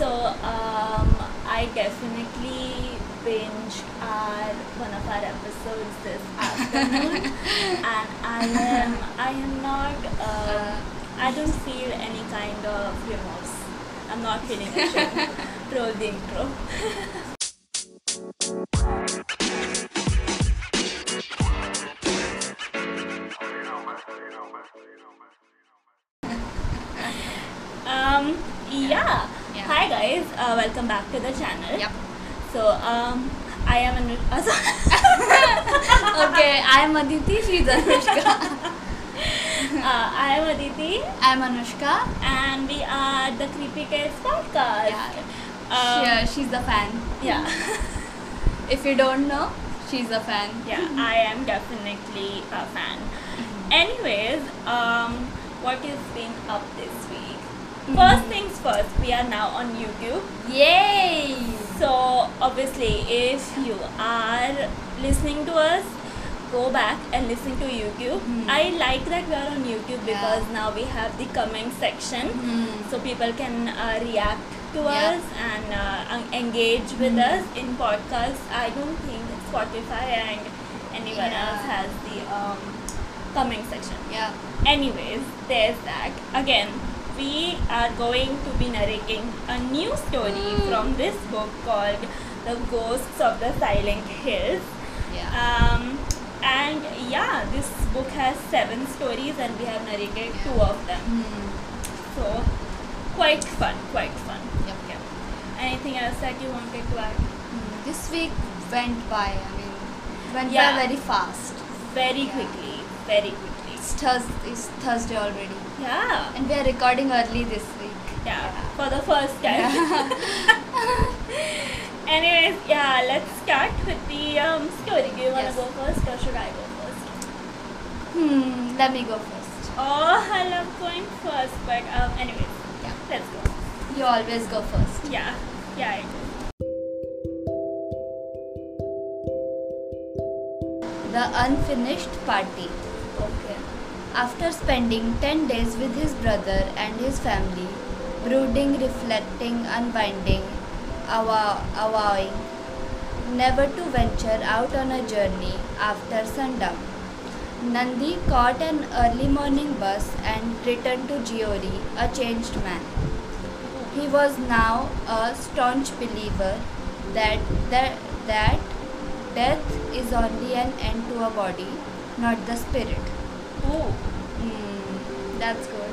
So um, I definitely binge our one of our episodes this afternoon, and I am I am not uh, I don't feel any kind of remorse. I'm not feeling ashamed. Roll the intro. welcome back to the channel. Yep. So um, I am uh, okay, I'm Aditi. She's Anushka. uh, I am Aditi, I'm Anushka. and we are the Creepy Kids podcast. Yeah. Um, She- uh, she's the fan. yeah. If you don't know, she's a fan. yeah, I am definitely a fan. Anyways, um, what is been up this week? First things first, we are now on YouTube. Yay! So obviously, if you are listening to us, go back and listen to YouTube. Hmm. I like that we are on YouTube Yeah. because now we have the comment section, Hmm. so people can uh, react to Yeah. us and uh, engage with Hmm. us in podcasts. I don't think Spotify and anyone Yeah. else has the um, comment section. Yeah. Anyways, there's that. Again, we are going to be narrating a new story Hmm. from this book called The Ghosts of the Silent Hills. Yeah. Um, and yeah, this book has seven stories, and we have narrated two of them. Hmm. So, quite fun, quite fun. Yep. Yeah. Anything else that you wanted to add? Hmm. This week went by. I mean, went Yeah. by very fast. Very Yeah. quickly, very quickly. It's, Thurs- it's Thursday already, Yeah. and we are recording early this week. Yeah, for the first time. Anyways, yeah, let's start with the um, story. Do you want to Yes. go first or should I go first? Hmm. Let me go first. Oh, I love going first, but um, anyways, Yeah. let's go. You always go first. Yeah, yeah, I do. The unfinished party. After spending 10 days with his brother and his family, brooding, reflecting, unwinding, avowing never to venture out on a journey after sundown, Nandi caught an early morning bus and returned to Giori a changed man. He was now a staunch believer that, that, that death is only an end to a body, not the spirit. Ooh. Hmm, that's good.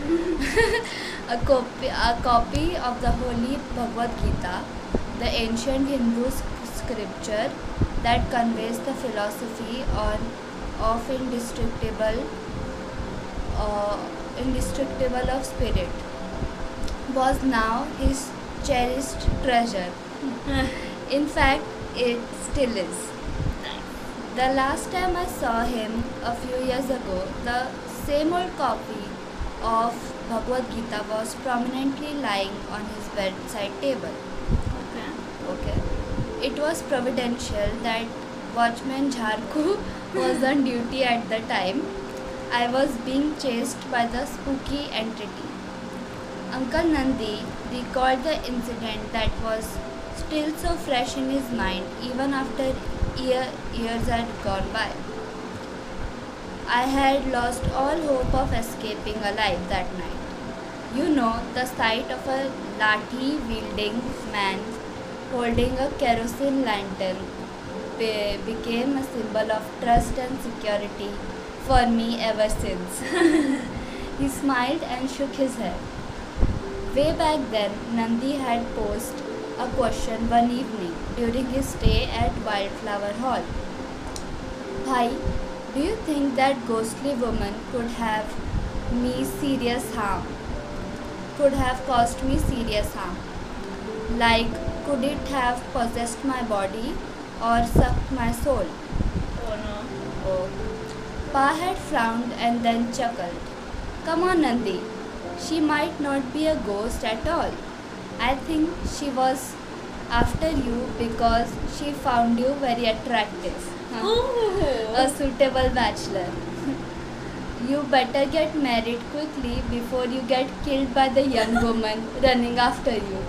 a copy, a copy of the Holy Bhagavad Gita, the ancient Hindu scripture that conveys the philosophy on of indestructible, uh, indestructible of spirit, was now his cherished treasure. In fact, it still is. The last time I saw him a few years ago, the same old copy of Bhagavad Gita was prominently lying on his bedside table. Okay. Okay. It was providential that watchman Jharku was on duty at the time. I was being chased by the spooky entity. Uncle Nandi recalled the incident that was still so fresh in his mind even after year, years had gone by. I had lost all hope of escaping alive that night. You know, the sight of a lathi wielding man holding a kerosene lantern be- became a symbol of trust and security for me ever since. he smiled and shook his head. Way back then, Nandi had posed a question one evening during his stay at Wildflower Hall. Bhai, do you think that ghostly woman could have me serious harm? Could have caused me serious harm? Like, could it have possessed my body or sucked my soul? Oh no. Oh. Pa had frowned and then chuckled. Come on, Nandi. She might not be a ghost at all. I think she was after you because she found you very attractive. Ooh. A suitable bachelor. You better get married quickly before you get killed by the young woman running after you.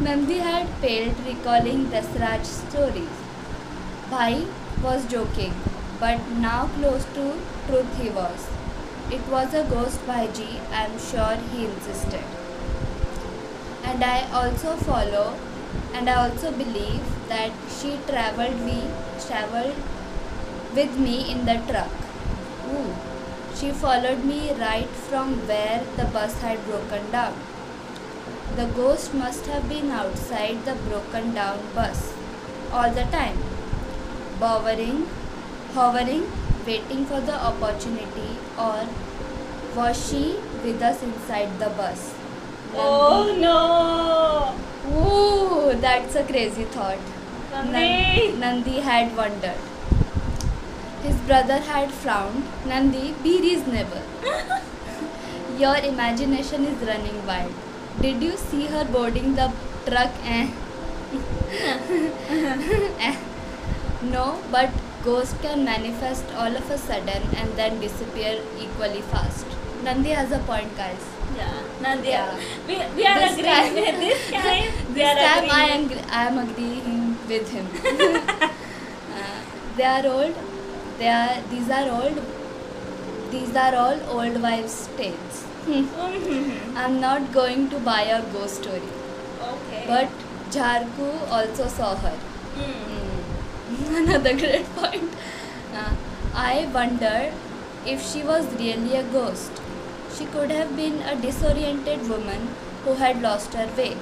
Nandi had failed recalling Dasraj's stories. Bhai was joking, but now close to truth he was. It was a ghost Bhaiji, I am sure he insisted. And I also follow and I also believe that she traveled we traveled with me in the truck. Ooh. She followed me right from where the bus had broken down. The ghost must have been outside the broken down bus all the time, hovering, hovering, waiting for the opportunity, or was she with us inside the bus? Oh no! Ooh, that's a crazy thought. Nandi! Nandi had wondered. His brother had frowned. Nandi, be reasonable. Your imagination is running wild. Did you see her boarding the truck? Eh? Eh. No, but ghost can manifest all of a sudden and then disappear equally fast. Nandi has a point, guys. Yeah, Nandi. Yeah. We, we are This agreeing time- with this time. we This are time I am, I am agreeing with him. Uh, they are old. They are. These are old. These are all old wives' tales. Mhm. I'm not going to buy a ghost story. okay. But Jharku also saw her. Mm. Another great point. Uh, I wondered if she was really a ghost. She could have been a disoriented woman who had lost her way.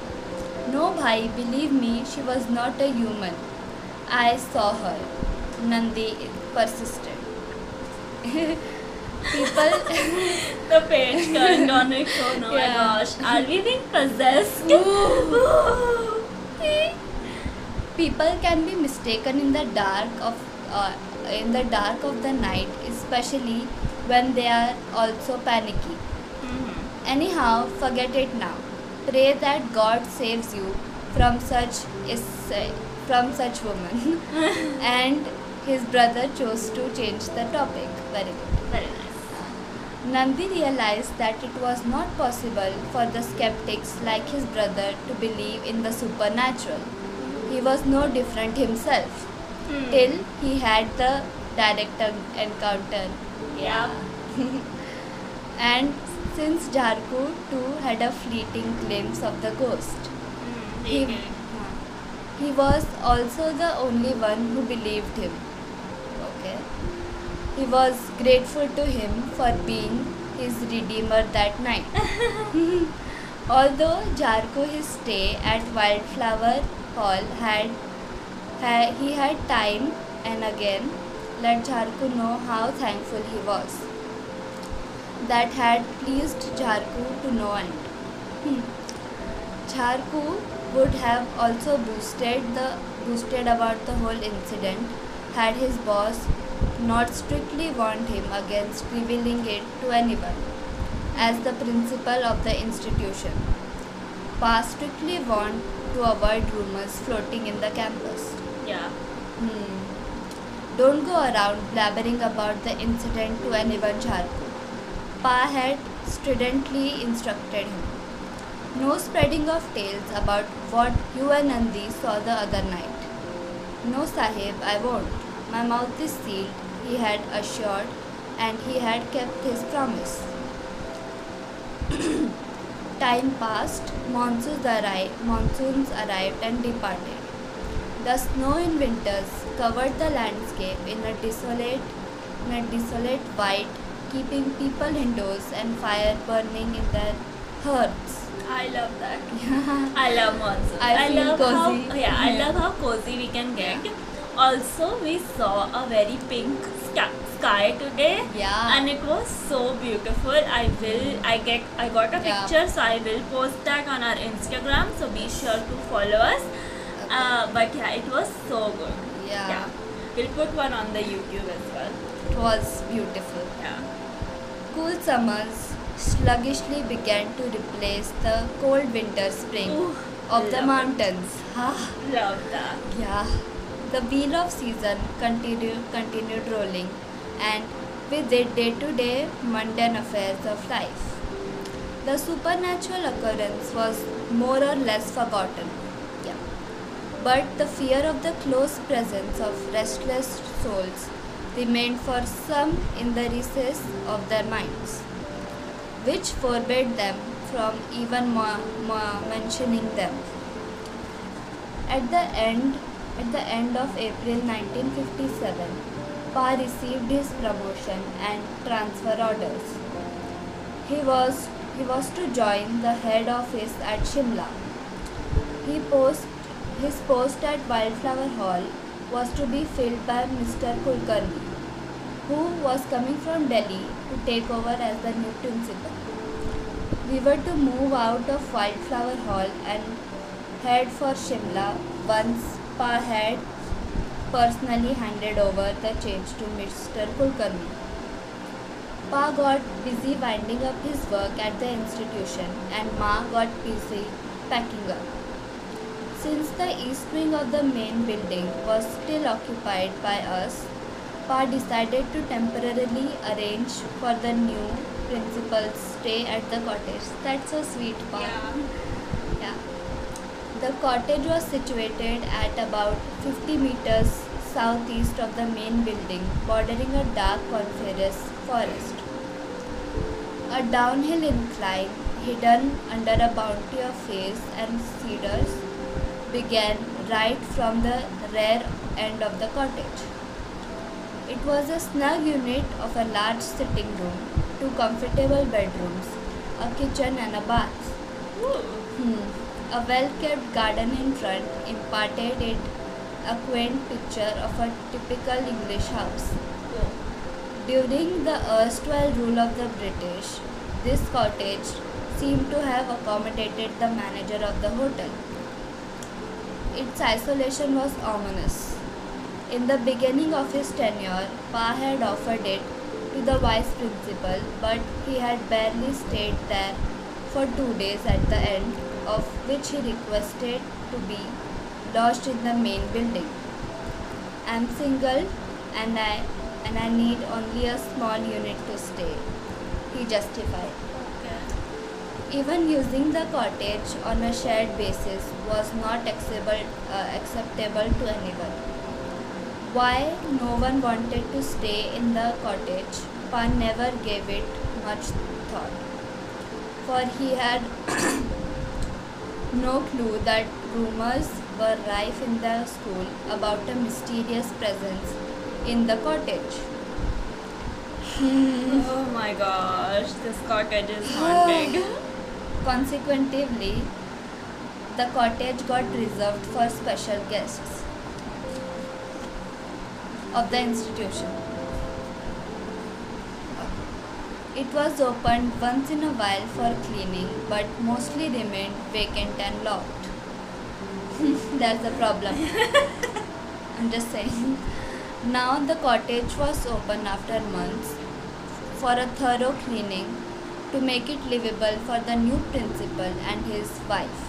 No, bhai, believe me, she was not a human. I saw her. Nandi persisted. People. The page turned on its own. Oh my Yeah. gosh. Are we being possessed? People can be mistaken in the dark of uh, in the dark of the night, especially when they are also panicky. Mhm. Anyhow, forget it now. Pray that God saves you from such is from such woman. and his brother chose to change the topic. Very good. Very nice. Nandi realized that it was not possible for the skeptics like his brother to believe in the supernatural. He was no different himself Hmm. till he had the direct encounter. Yeah. And since Jharku too had a fleeting glimpse of the ghost, Mm, he, okay. he was also the only one who believed him. Okay. He was grateful to him for being his redeemer that night. Although Jarko his stay at Wildflower Hall had, ha- he had time and again let Jharku know how thankful he was. That had pleased Jharku to no end. Hmm. Jharku would have also boosted the boosted about the whole incident had his boss not strictly warned him against revealing it to anyone as the principal of the institution. Pa strictly warned to avoid rumors floating in the campus. Yeah. Hmm. Don't go around blabbering about the incident to anyone, Charku. Pa had stridently instructed him. No spreading of tales about what you and Nandi saw the other night. No, Sahib, I won't. My mouth is sealed, he had assured, and he had kept his promise. Time passed, monsoons arrived, monsoons arrived and departed. The snow in winters covered the landscape in a desolate, in a desolate white, keeping people indoors and fire burning in their hearths. I love that. Yeah. I love monsoon. I feel love cozy. How, yeah, I love how cozy we can get. Also, we saw a very pink sky, today. Yeah. And it was so beautiful. I will. I get. I got a Yeah. picture, so I will post that on our Instagram. So be sure to follow us. Uh, but yeah, it was so good. Yeah. We'll put one on the YouTube as well. It was beautiful. Yeah. Cool summers sluggishly began to replace the cold winter spring Ooh, of the mountains. Love that. yeah. The wheel of season continued continued rolling, and with the day to day mundane affairs of life. The supernatural occurrence was more or less forgotten. But the fear of the close presence of restless souls remained for some in the recess of their minds, which forbade them from even mentioning them. At the end, at the end of April 1957, Pa received his promotion and transfer orders. He was he was to join the head office at Shimla. He post, his post at Wildflower Hall was to be filled by Mr. Kulkarni, who was coming from Delhi to take over as the new principal. We were to move out of Wildflower Hall and head for Shimla once Pa had personally handed over the change to Mr. Kulkarni. Pa got busy winding up his work at the institution and Ma got busy packing up. Since the east wing of the main building was still occupied by us, Pa decided to temporarily arrange for the new principal's stay at the cottage. That's so sweet, Pa. Yeah. The cottage was situated at about 50 meters southeast of the main building, bordering a dark coniferous forest. A downhill incline, hidden under a bounty of firs and cedars, began right from the rear end of the cottage. It was a snug unit of a large sitting room, two comfortable bedrooms, a kitchen, and a bath. Hmm. A well kept garden in front imparted it a quaint picture of a typical English house. During the erstwhile rule of the British, this cottage seemed to have accommodated the manager of the hotel. Its isolation was ominous. In the beginning of his tenure, Pa had offered it to the vice principal, but he had barely stayed there for two days at the end of which he requested to be lodged in the main building. I'm single and I and I need only a small unit to stay, he justified. Even using the cottage on a shared basis was not acceptable, uh, acceptable to anyone. Why no one wanted to stay in the cottage, Pan never gave it much thought. For he had no clue that rumors were rife in the school about a mysterious presence in the cottage. Oh my gosh, this cottage is haunting. Consequently, the cottage got reserved for special guests of the institution. It was opened once in a while for cleaning but mostly remained vacant and locked. That's the problem. I'm just saying. Now the cottage was open after months for a thorough cleaning to make it livable for the new principal and his wife.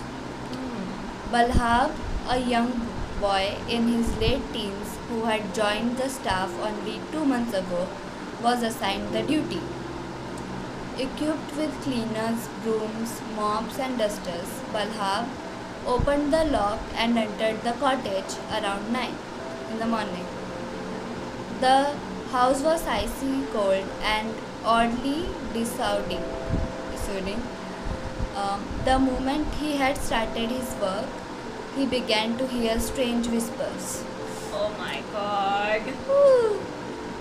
Hmm. Balhav, a young boy in his late teens who had joined the staff only two months ago, was assigned the duty. Equipped with cleaners, brooms, mops, and dusters, Balhav opened the lock and entered the cottage around 9 in the morning. The house was icy cold and oddly dissounding. Um, the moment he had started his work, he began to hear strange whispers. Oh my god.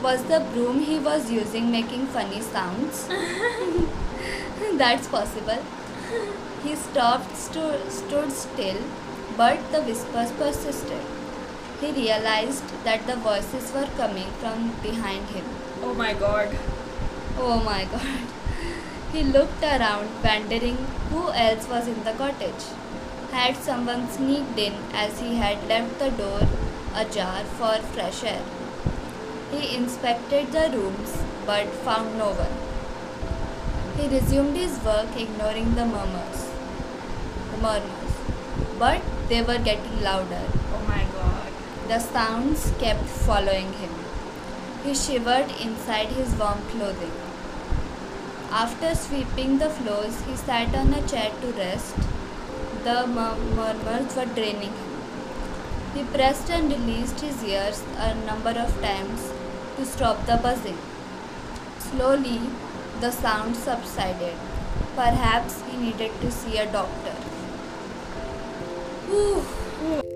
Was the broom he was using making funny sounds? That's possible. He stopped, sto- stood still, but the whispers persisted. He realized that the voices were coming from behind him. Oh my god. Oh my god. He looked around, wondering who else was in the cottage. Had someone sneaked in as he had left the door ajar for fresh air? He inspected the rooms but found no one. He resumed his work, ignoring the murmurs. The murmurs. But they were getting louder. Oh my god. The sounds kept following him. He shivered inside his warm clothing. After sweeping the floors, he sat on a chair to rest. The mur- murmurs were draining him. He pressed and released his ears a number of times to stop the buzzing. Slowly, the sound subsided. Perhaps he needed to see a doctor. After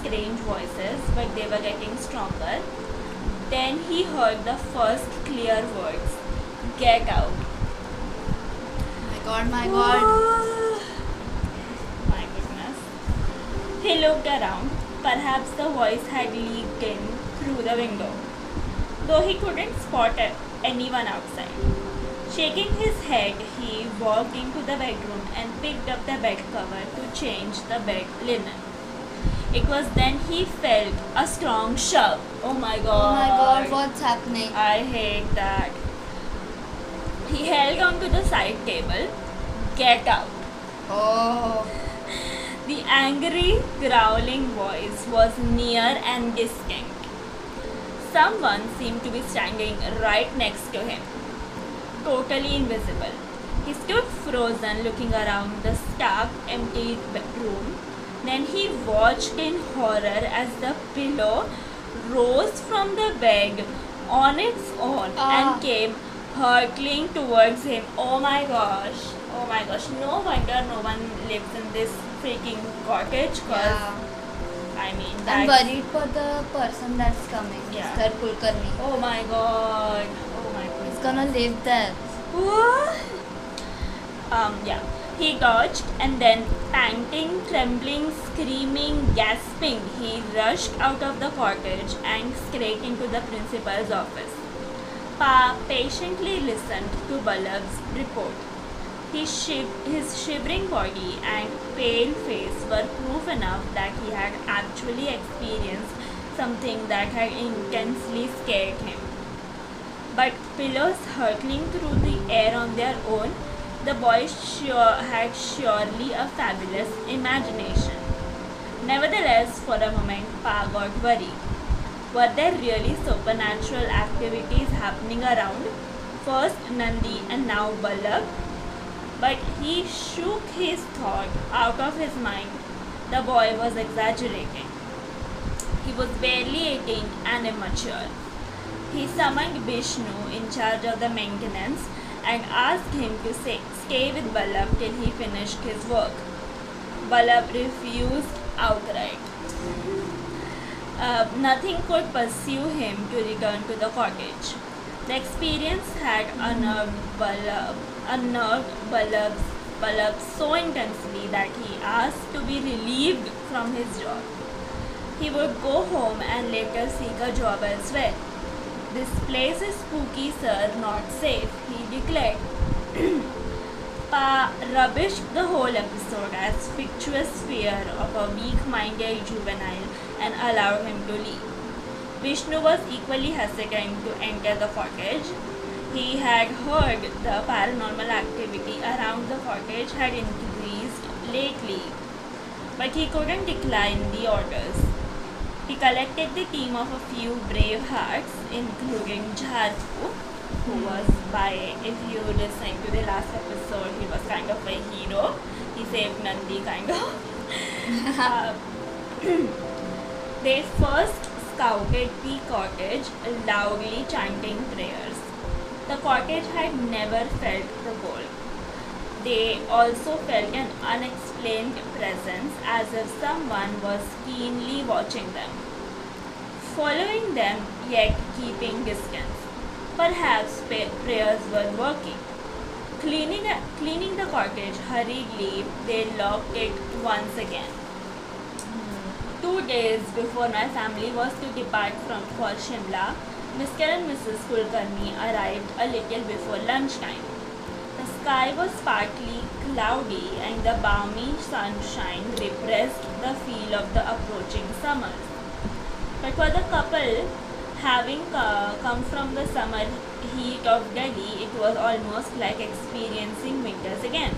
strange voices, but they were getting stronger. Then he heard the first clear words Get out. My god, my god. My goodness. He looked around. Perhaps the voice had leaked in through the window, though he couldn't spot anyone outside. Shaking his head, he walked into the bedroom and picked up the bed cover to change the bed linen. It was then he felt a strong shove. Oh my god. Oh my god, what's happening? I hate that. He held onto the side table. Get out. Oh, The angry, growling voice was near and distinct. Someone seemed to be standing right next to him, totally invisible. He stood frozen, looking around the stark, empty bedroom. Then he watched in horror as the pillow rose from the bed on its own Ah. and came hurtling towards him. Oh my gosh! Oh my gosh! No wonder no one lives in this freaking cottage. Cause yeah. I mean, I'm worried for the person that's coming, Yeah. Mr. Kulkarni. Oh my god! Oh my god. He's gonna live there. Um, yeah. He dodged and then, panting, trembling, screaming, gasping, he rushed out of the cottage and straight into the principal's office. Pa patiently listened to Balab's report. His, shiv- his shivering body and pale face were proof enough that he had actually experienced something that had intensely scared him. But pillows hurtling through the air on their own, the boy sure had surely a fabulous imagination. Nevertheless, for a moment, Pa got worried. Were there really supernatural activities happening around? First Nandi and now Ballab? But he shook his thought out of his mind. The boy was exaggerating. He was barely 18 and immature. He summoned Vishnu in charge of the maintenance and asked him to stay with Ballab till he finished his work. Ballab refused outright. Uh, nothing could pursue him to return to the cottage. The experience had unnerved Balab, unnerved Ballab so intensely that he asked to be relieved from his job. He would go home and later seek a job elsewhere. This place is spooky, sir, not safe, he declared. Pa rubbished the whole episode as fictitious fear of a weak-minded juvenile and allowed him to leave. Vishnu was equally hesitant to enter the cottage. He had heard the paranormal activity around the cottage had increased lately, but he couldn't decline the orders. He collected the team of a few brave hearts, including Jharku, who was by, if you listen to the last episode, he was kind of a hero. He saved Nandi, kind of. Uh, they first scouted the cottage, loudly chanting prayers. The cottage had never felt the cold. They also felt an unexplained presence as if someone was keenly watching them. Following them, yet keeping distance. Perhaps prayers were working. Cleaning, cleaning the cottage hurriedly, they locked it once again. Two days before my family was to depart from for Shimla, Mr. and Mrs. Kulkarni arrived a little before lunchtime. The sky was partly cloudy and the balmy sunshine repressed the feel of the approaching summers. But for the couple, having uh, come from the summer heat of Delhi, it was almost like experiencing winters again.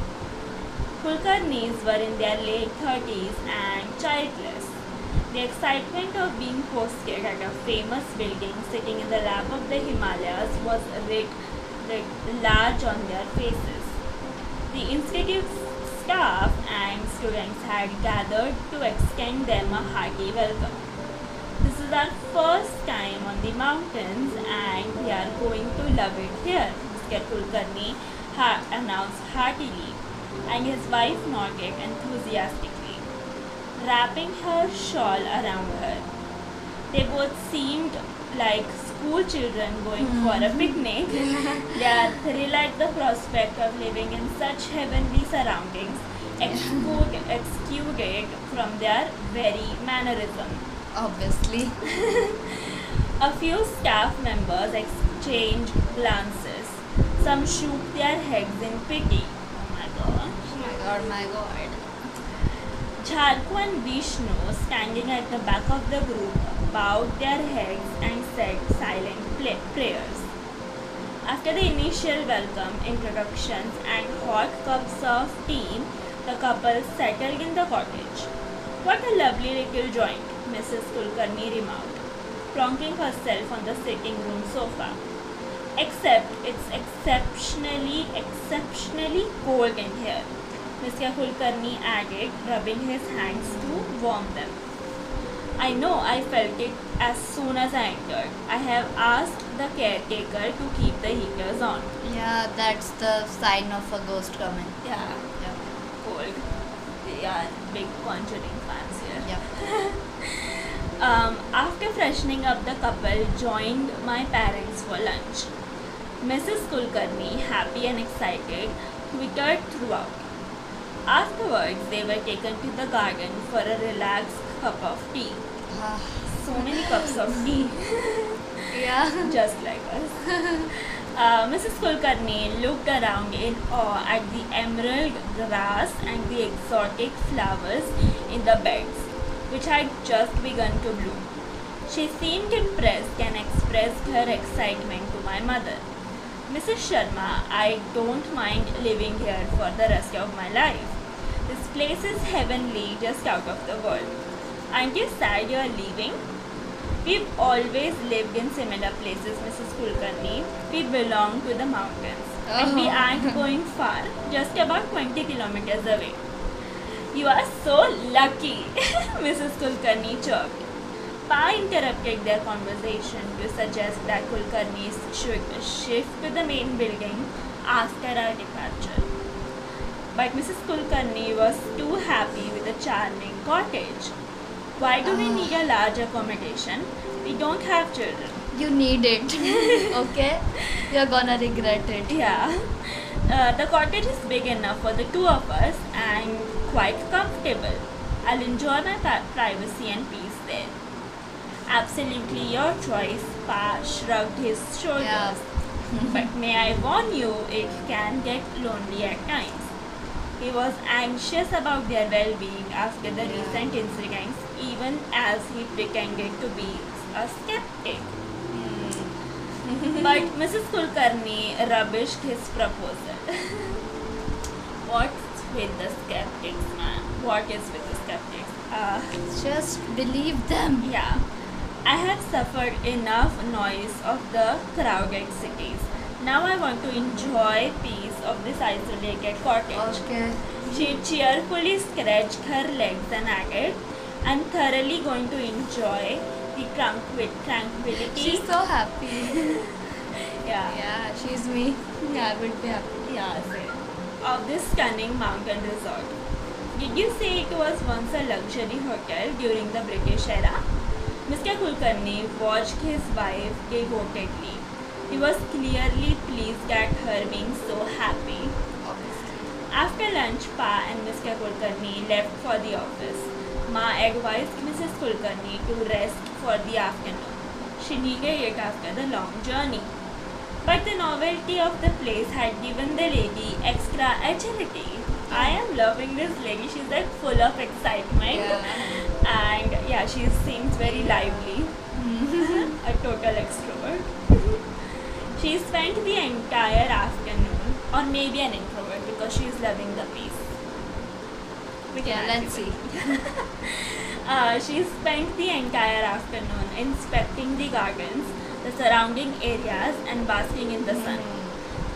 Kulkarnis were in their late 30s and childless. The excitement of being hosted at a famous building sitting in the lap of the Himalayas was writ, large on their faces. The institute staff and students had gathered to extend them a hearty welcome. This is our first time on the mountains and we are going to love it here, Mr. Kulkarni ha- announced heartily and his wife nodded enthusiastically, wrapping her shawl around her. They both seemed like school children going for a picnic. Mm-hmm. they are thrilled at the prospect of living in such heavenly surroundings, excluded, from their very mannerism. Obviously. A few staff members exchange glances. Some shook their heads in pity. Oh my gosh. Oh my god, my god. Jharku and Vishnu, standing at the back of the group, bowed their heads and said silent prayers. After the initial welcome, introductions, and hot cups of tea, the couple settled in the cottage. What a lovely little joint, Mrs. Kulkarni remarked, plonking herself on the sitting room sofa. Except it's exceptionally, exceptionally cold in here. Mr. Kulkarni added, rubbing his hands to warm them. I know I felt it as soon as I entered. I have asked the caretaker to keep the heaters on. Yeah, that's the sign of a ghost coming. Yeah, Yeah. cold. They are big conjuring fans here. Yeah. Um, after freshening up, the couple joined my parents for lunch. Mrs. Kulkarni, happy and excited, twittered throughout. Afterwards, they were taken to the garden for a relaxed cup of tea. Ah, So many cups of tea, yeah. just like us. Uh, Mrs. Kulkarni looked around in awe at the emerald grass and the exotic flowers in the beds, which had just begun to bloom. She seemed impressed and expressed her excitement to my mother. Mrs. Sharma, I don't mind living here for the rest of my life. This place is heavenly, just out of the world. Aren't you sad you're leaving? We've always lived in similar places, Mrs. Kulkarni. We belong to the mountains. And we Oh. aren't going far, just about 20 kilometers away. You are so lucky, Mrs. Kulkarni chirped. Pa interrupted their conversation to suggest that Kulkarnis should shift to the main building after our departure. But Mrs. Kulkarni was too happy with the charming cottage. Why do we need a large accommodation? We don't have children. You need it. okay? You're gonna regret it. Yeah. Uh, the cottage is big enough for the two of us and quite comfortable. I'll enjoy my privacy and peace there. Absolutely your choice, Pa shrugged his shoulders. Yeah. but may I warn you, it can get lonely at times. He was anxious about their well being after the Yeah. recent incidents, even as he pretended to be a skeptic. But Mrs. Kulkarni rubbished his proposal. What's with the skeptics, man? What is with the skeptics? Uh, Just believe them. yeah. I have suffered enough noise of the crowded cities. Now I want to enjoy peace of this isolated cottage. Okay. She cheerfully scratched her legs and added, I'm thoroughly going to enjoy the tranquil- tranquility. She's so happy. yeah. yeah, she's me. Yeah, I would be happy. Yeah, same. Of this stunning mountain resort. Did you say it was once a luxury hotel during the British era? Mr. Kulkarni watched his wife devotedly. He was clearly pleased at her being so happy. Obviously. After lunch, Pa and Mr. Kulkarni left for the office. Ma advised Mrs. Kulkarni to rest for the afternoon. She needed it after the long journey. But the novelty of the place had given the lady extra agility. I am loving this lady. She's like full of excitement. Yeah. And yeah, she seems very lively. a total extrovert. she spent the entire afternoon, or maybe an introvert because she's loving the peace. We can Yeah, let's see. Uh, she spent the entire afternoon inspecting the gardens, the surrounding areas, and basking in the sun.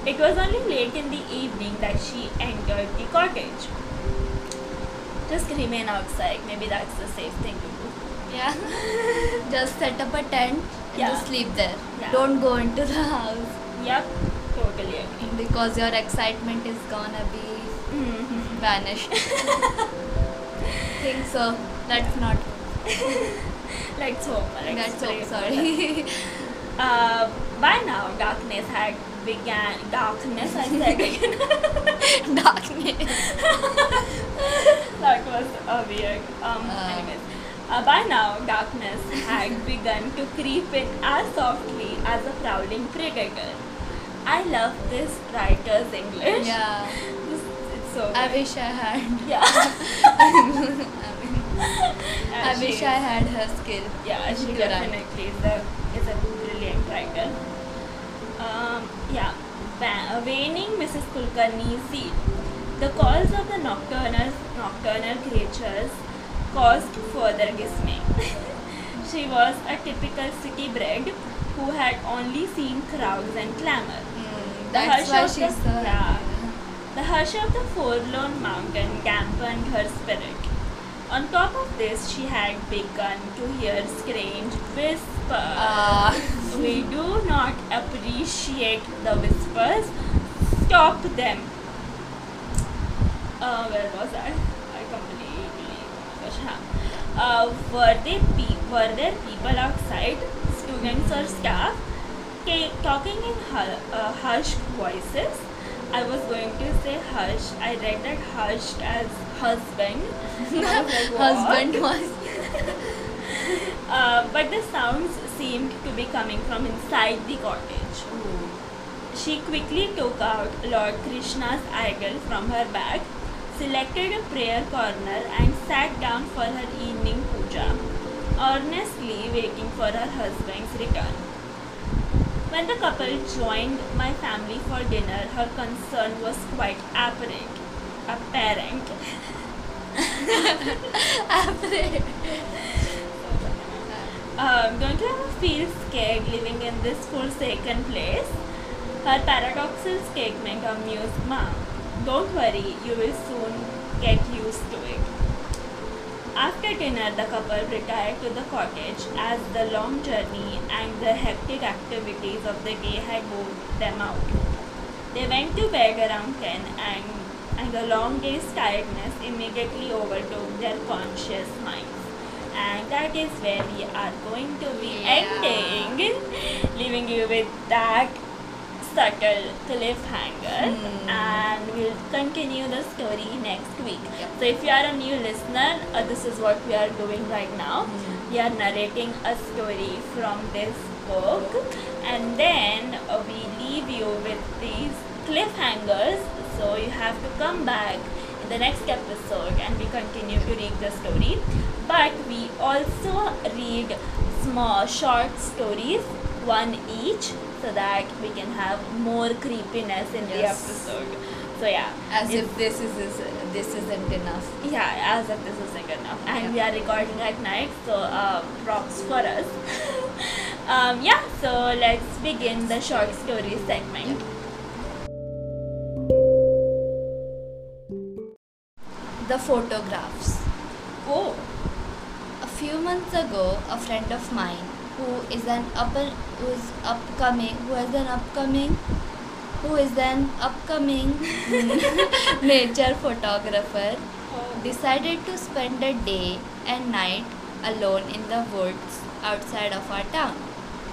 It was only late in the evening that she entered the cottage. Just remain outside, maybe that's the safe thing to do. Yeah. Just set up a tent and Yeah. just sleep there. Yeah. Don't go into the house Yep, totally agree. because your excitement is gonna be Mhm. Vanished. Think so. That's not. Let's hope. Let's That's for sorry. Uh, by now, darkness had began. Darkness, I said again. Darkness. that was uh, weird. Um, Uh. anyways, uh, by now, darkness had begun to creep in as softly as a prowling predator. I love this writer's English. Yeah. This, it's so I wish I had. Yeah. I I wish she- I had her skill. Yeah, she to definitely is a, is a brilliant writer. Um, yeah, Va- waning Mrs. Kulkarni's seat. The calls of the nocturnal, nocturnal creatures caused further dismay. she was a typical city bred who had only seen crowds and clamor. Mm, that's why she's the- so yeah. The hush of the forlorn mountain dampened her spirit. On top of this, she had begun to hear strange whispers. Ah. we do not appreciate the whispers. Stop them. Uh, where was I? I completely. Uh, were they pe- were there people outside, students or staff, ca- talking in hu- uh, hushed voices? I was going to say hush. I read that hushed as husband. Was like. Husband was. Uh, but the sounds seemed to be coming from inside the cottage. She quickly took out Lord Krishna's idol from her bag, selected a prayer corner, and sat down for her evening puja, earnestly waiting for her husband's return. When the couple joined my family for dinner, her concern was quite apparent. Apparent. Um, don't you ever feel scared living in this forsaken place? Her paradoxal statement amused Ma. Don't worry, you will soon get used to it. After dinner, the couple retired to the cottage as the long journey and the hectic activities of the day had wore them out. They went to bed around 10 and, and the long day's tiredness immediately overtook their conscious minds. And that is where we are going to be Yeah. ending, leaving you with that subtle cliffhanger. Hmm. And we'll continue the story next week. Yep. So if you are a new listener, uh, this is what we are doing right now. Hmm. We are narrating a story from this book, and then uh, we leave you with these cliffhangers. So you have to come back in the next episode, and we continue to read the story. But we also read small short stories, one each, so that we can have more creepiness in the Yes. episode. So yeah, As if this is, is this isn't enough. yeah, as if this isn't enough. And Yeah. we are recording at night, so uh, props for us. um, yeah, so let's begin the short story segment. The photographs. Oh, A few months ago, a friend of mine who is an up who is upcoming who is an upcoming who is an upcoming nature photographer decided to spend a day and night alone in the woods outside of our town.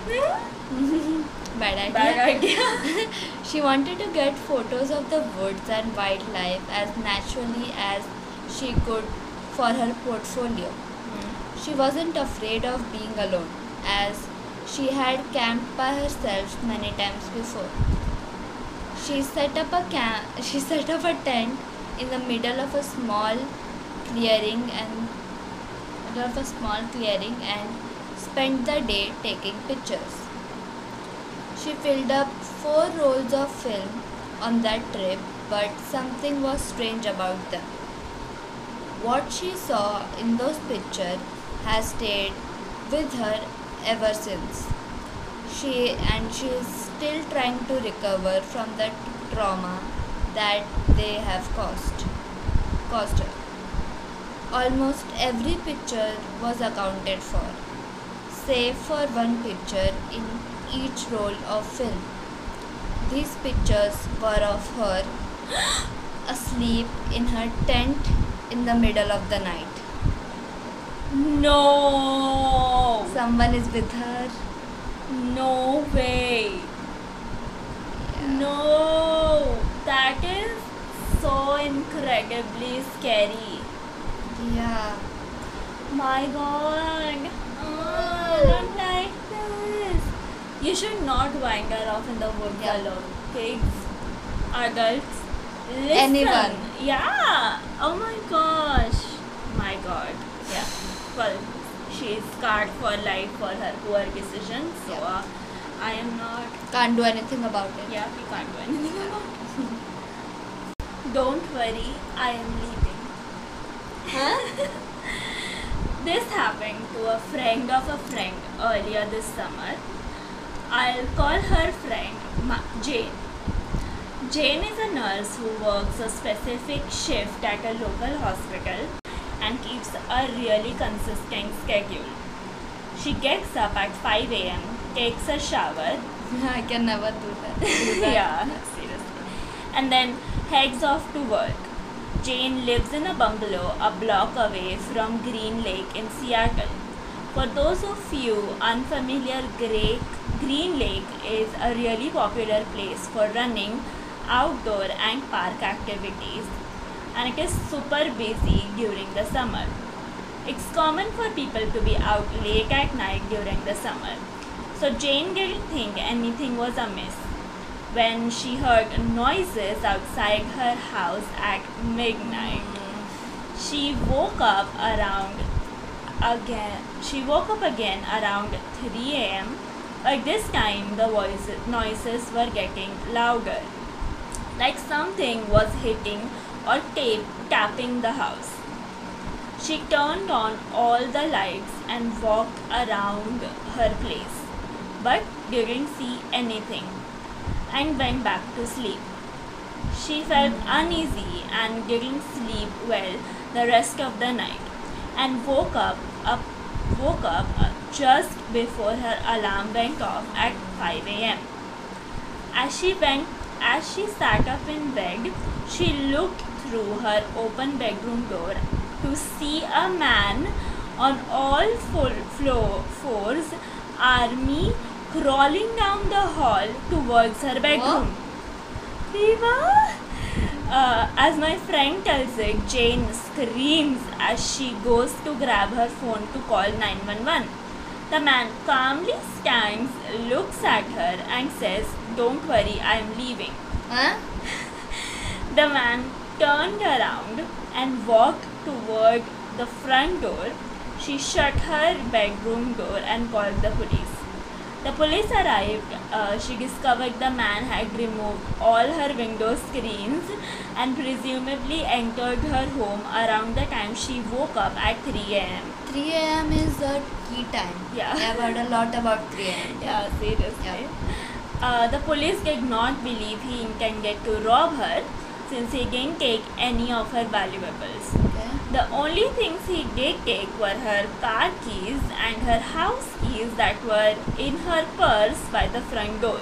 Bad idea. bad idea. She wanted to get photos of the woods and wildlife as naturally as she could for her portfolio. Hmm. She wasn't afraid of being alone, as she had camped by herself many times before. She set up a camp. She set up a tent in the middle of a small clearing and middle of a small clearing and spent the day taking pictures. She filled up four rolls of film on that trip, but something was strange about them. What she saw in those pictures has stayed with her ever since. She and she is still trying to recover from the trauma that they have caused caused her. Almost every picture was accounted for, save for one picture in each roll of film. These pictures were of her asleep in her tent in the middle of the night. No. Someone is with her. No way. No. That is so incredibly scary. Yeah. My god. Oh, I don't like this. You should not wander off in the woods Yeah. alone. Kids, adults, listen. Anyone. Yeah. Oh my gosh. My god. Yeah. Well, she is scarred for life for her poor decisions. So Yeah. uh, I am not. Can't do anything about it. Yeah, we can't do anything about it. Don't worry, I am leaving. Huh? this happened to a friend of a friend earlier this summer. I'll call her friend Ma- Jane. Jane is a nurse who works a specific shift at a local hospital and keeps a really consistent schedule. She gets up at 5 am, takes a shower, I can never do that. Do that. yeah, seriously. And then heads off to work. Jane lives in a bungalow a block away from Green Lake in Seattle. For those of you unfamiliar, Green Lake is a really popular place for running, outdoor, and park activities, and it is super busy during the summer. It's common for people to be out late at night during the summer. So Jane didn't think anything was amiss when she heard noises outside her house at midnight. She woke up around again. She woke up again around 3 a.m. But this time the voices noises were getting louder, like something was hitting or tape tapping the house. She turned on all the lights and walked around her place, but didn't see anything and went back to sleep. She felt uneasy and didn't sleep well the rest of the night and woke up, up woke up just before her alarm went off at 5 a.m. As she went as she sat up in bed, she looked through her open bedroom door to see a man on all four floor fours, army crawling down the hall towards her bedroom. Viva! Uh, as my friend tells it, Jane screams as she goes to grab her phone to call 911. The man calmly stands, looks at her, and says, Don't worry, I am leaving. Huh? The man turned around and walked toward the front door. She shut her bedroom door and called the police. The police arrived. Uh, she discovered the man had removed all her window screens and presumably entered her home around the time she woke up at 3 am. 3 a.m. is a key time. Yeah. I've heard a lot about 3 a.m. Yeah, seriously. Yeah. Uh, the police did not believe he intended to rob her since he didn't take any of her valuables. Okay. The only things he did take were her car keys and her house keys that were in her purse by the front door.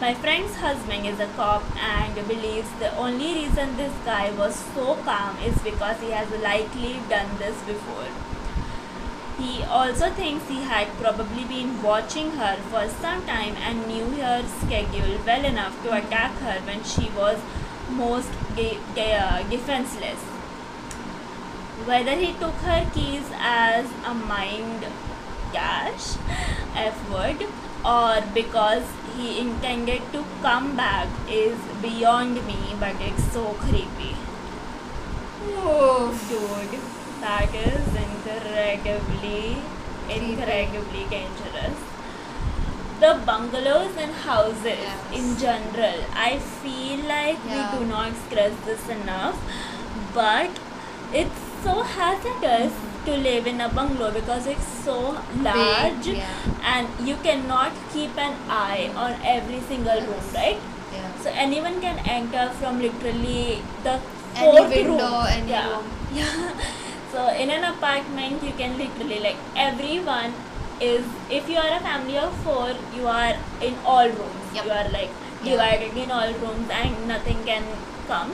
My friend's husband is a cop and believes the only reason this guy was so calm is because he has likely done this before. He also thinks he had probably been watching her for some time and knew her schedule well enough to attack her when she was most uh, defenseless. Whether he took her keys as a mind cash, F word, or because he intended to come back is beyond me, but it's so creepy. Oh, Dude, that is incredibly, incredibly dangerous. The bungalows and houses Yes. in general, I feel like Yeah. we do not stress this enough, but it's so hazardous mm-hmm. to live in a bungalow because it's so large yeah. and you cannot keep an eye on every single room, right? yeah. So anyone can enter from literally the Any fourth window, room. any yeah. room. Yeah. So in an apartment, you can literally like everyone is. If you are a family of four, you are in all rooms. Yep. You are like Yeah. divided in all rooms, and nothing can come.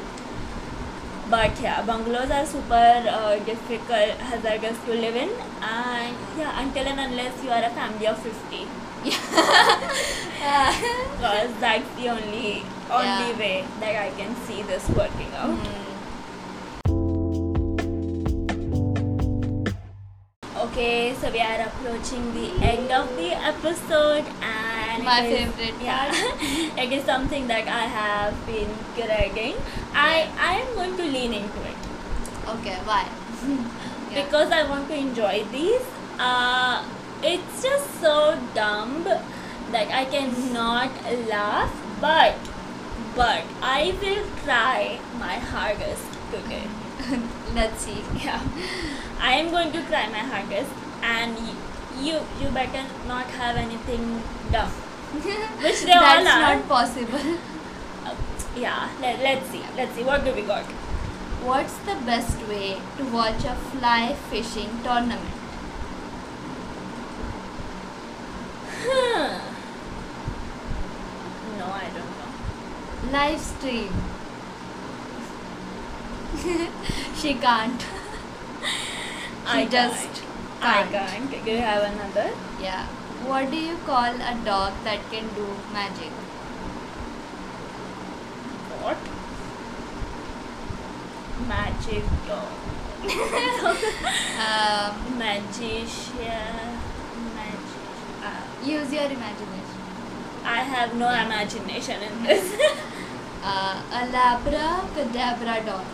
But yeah, bungalows are super uh, difficult, hazardous to live in, and yeah, until and unless you are a family of fifty, Yeah, because that's the only only Yeah. way that I can see this working out. Mm. Okay, so we are approaching the end of the episode, and My is- favorite Yeah, it is something that I have been creating. I I am going to lean into it Okay, why? Yeah. because I want to enjoy these. Uh, it's just so dumb that I cannot laugh, but but I will try my hardest today. Let's see. Yeah, I am going to try my hardest, and you you better not have anything dumb. Which they all That's are. not possible. Uh, yeah, let, let's see. Let's see. What do we got? What's the best way to watch a fly fishing tournament? Hmm. No, I don't know. Live stream. she can't. I just can't. I can't. can't. Do you have another? Yeah. What do you call a dog that can do magic? What? Magic dog. Um, Magician. Magic. Uh, use your imagination. I have no Yeah. imagination in this. Uh, a labra cadabra dog.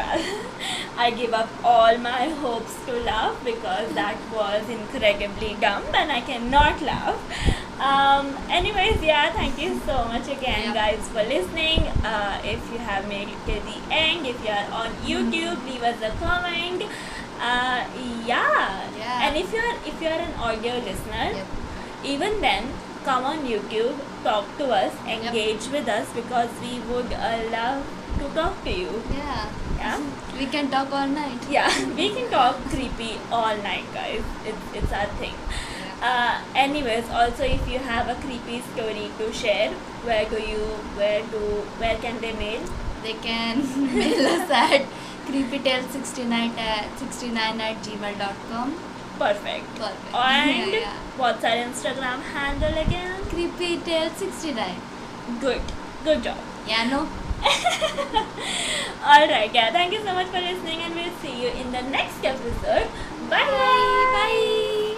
Well, I give up all my hopes to laugh because that was incredibly dumb and I cannot laugh. Um, anyways, yeah, thank you so much again, Yeah. guys, for listening. Uh, if you have made it till the end, if you are on YouTube, leave us a comment. Uh, yeah. Yeah. and if you're if you're an audio listener, Yep. even then come on youtube talk to us engage with us because we would uh, love to talk to you Yeah. Yeah We can talk all night. yeah we can talk creepy all night guys it's, it's our thing uh, anyways also if you have a creepy story to share where do you where do where can they mail They can mail us at creepytale69 at 69 at gmail.com. perfect Perfect. and Yeah, yeah. what's our instagram handle again Creepytale69. good good job Yeah, no? Alright, yeah, thank you so much for listening and we'll see you in the next episode. Bye-bye. Bye. Bye. Bye.